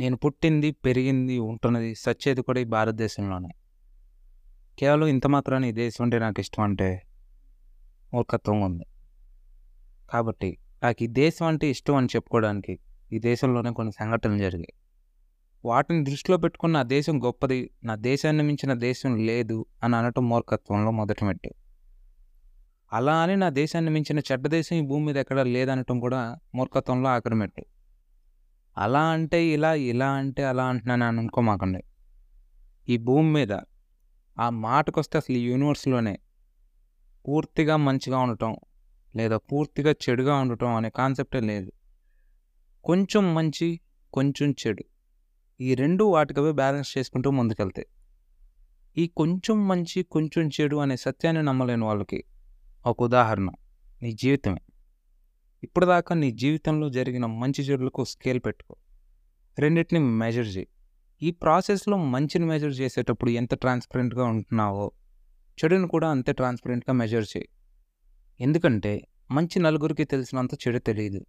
నేను పుట్టింది, పెరిగింది, ఉంటున్నది, సచ్చేది కూడా ఈ భారతదేశంలోనే. కేవలం ఇంత మాత్రాన్ని ఈ దేశం అంటే నాకు ఇష్టం అంటే మూర్ఖత్వం ఉంది. కాబట్టి నాకు ఈ దేశం అంటే ఇష్టం అని చెప్పుకోవడానికి ఈ దేశంలోనే కొన్ని సంఘటనలు జరిగాయి. వాటిని దృష్టిలో పెట్టుకుని నా దేశం గొప్పది, నా దేశాన్ని మించిన దేశం లేదు అని అనటం మూర్ఖత్వంలో మొదటి మెట్టు. అలా అని నా దేశాన్ని మించిన చెడ్డ దేశం ఈ భూమి మీద ఎక్కడా లేదనటం కూడా మూర్ఖత్వంలో ఆఖరి మెట్టు. అలా అంటే ఇలా, ఇలా అంటే అలా అంటున్నాను అని అనుకోమాకండి. ఈ భూమి మీద ఆ మాటకొస్తే అసలు ఈ యూనివర్స్‌లోనే పూర్తిగా మంచిగా ఉండటం, లేదా పూర్తిగా చెడుగా ఉండటం అనే కాన్సెప్టే లేదు. కొంచెం మంచి, కొంచెం చెడు. ఈ రెండు వాటికవే బ్యాలెన్స్ చేసుకుంటూ ముందుకెళ్తాయి. ఈ కొంచెం మంచి, కొంచెం చెడు అనే సత్యాన్ని నమ్మలేని వాళ్ళకి ఒక ఉదాహరణ నీ జీవితమే. ఇప్పటిదాకా నీ జీవితంలో జరిగిన మంచి చెడులకు స్కేల్ పెట్టుకో. రెండిటిని మెజర్ చేయి ఈ ప్రాసెస్‌లో మంచిని మెజర్ చేసేటప్పుడు ఎంత ట్రాన్స్‌పరెంట్‌గా ఉంటున్నావో, చెడుని కూడా అంతే ట్రాన్స్‌పరెంట్‌గా మెజర్ చేయి ఎందుకంటే మంచి నలుగురికి తెలిసినంత చెడు తెలియదు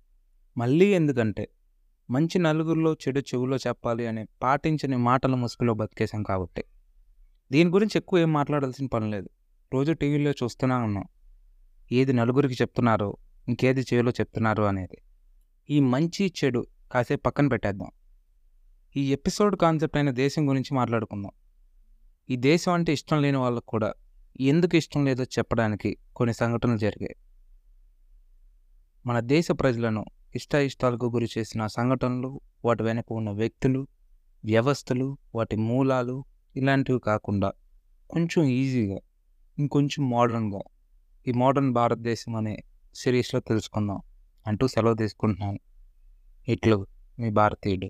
మళ్ళీ ఎందుకంటే మంచి నలుగురిలో చెడు చెవులో చెప్పాలి అనే పాటించని మాటల ముసుగులో బతికేసాం కాబట్టి. దీని గురించి ఎక్కువ ఏం మాట్లాడాల్సిన పని లేదు. రోజు టీవీలో చూస్తూనే ఉన్నాం. ఏది నలుగురికి చెప్తున్నారో, ఇంకేది చేయాలో చెప్తున్నారు అనేది. ఈ మంచి, చెడు కాసేపు పక్కన పెట్టేద్దాం. ఈ ఎపిసోడ్ కాన్సెప్ట్ అయిన దేశం గురించి మాట్లాడుకుందాం. ఈ దేశం అంటే ఇష్టం లేని వాళ్ళకు కూడా ఎందుకు ఇష్టం లేదో చెప్పడానికి కొన్ని సంఘటనలు జరిగాయి. మన దేశ ప్రజలను ఇష్టాయిష్టాలకు గురి చేసిన సంఘటనలు, వాటి వెనక ఉన్న వ్యక్తులు, వ్యవస్థలు, వాటి మూలాలు ఇలాంటివి కాకుండా కొంచెం ఈజీగా, ఇంకొంచెం మోడర్న్‌గా ఈ మోడర్న్ భారతదేశం అనే సిరీస్‌లో తెలుసుకుందాం అంటూ సెలవు తీసుకుంటున్నాను. ఇట్లు మీ భారతీయుడు.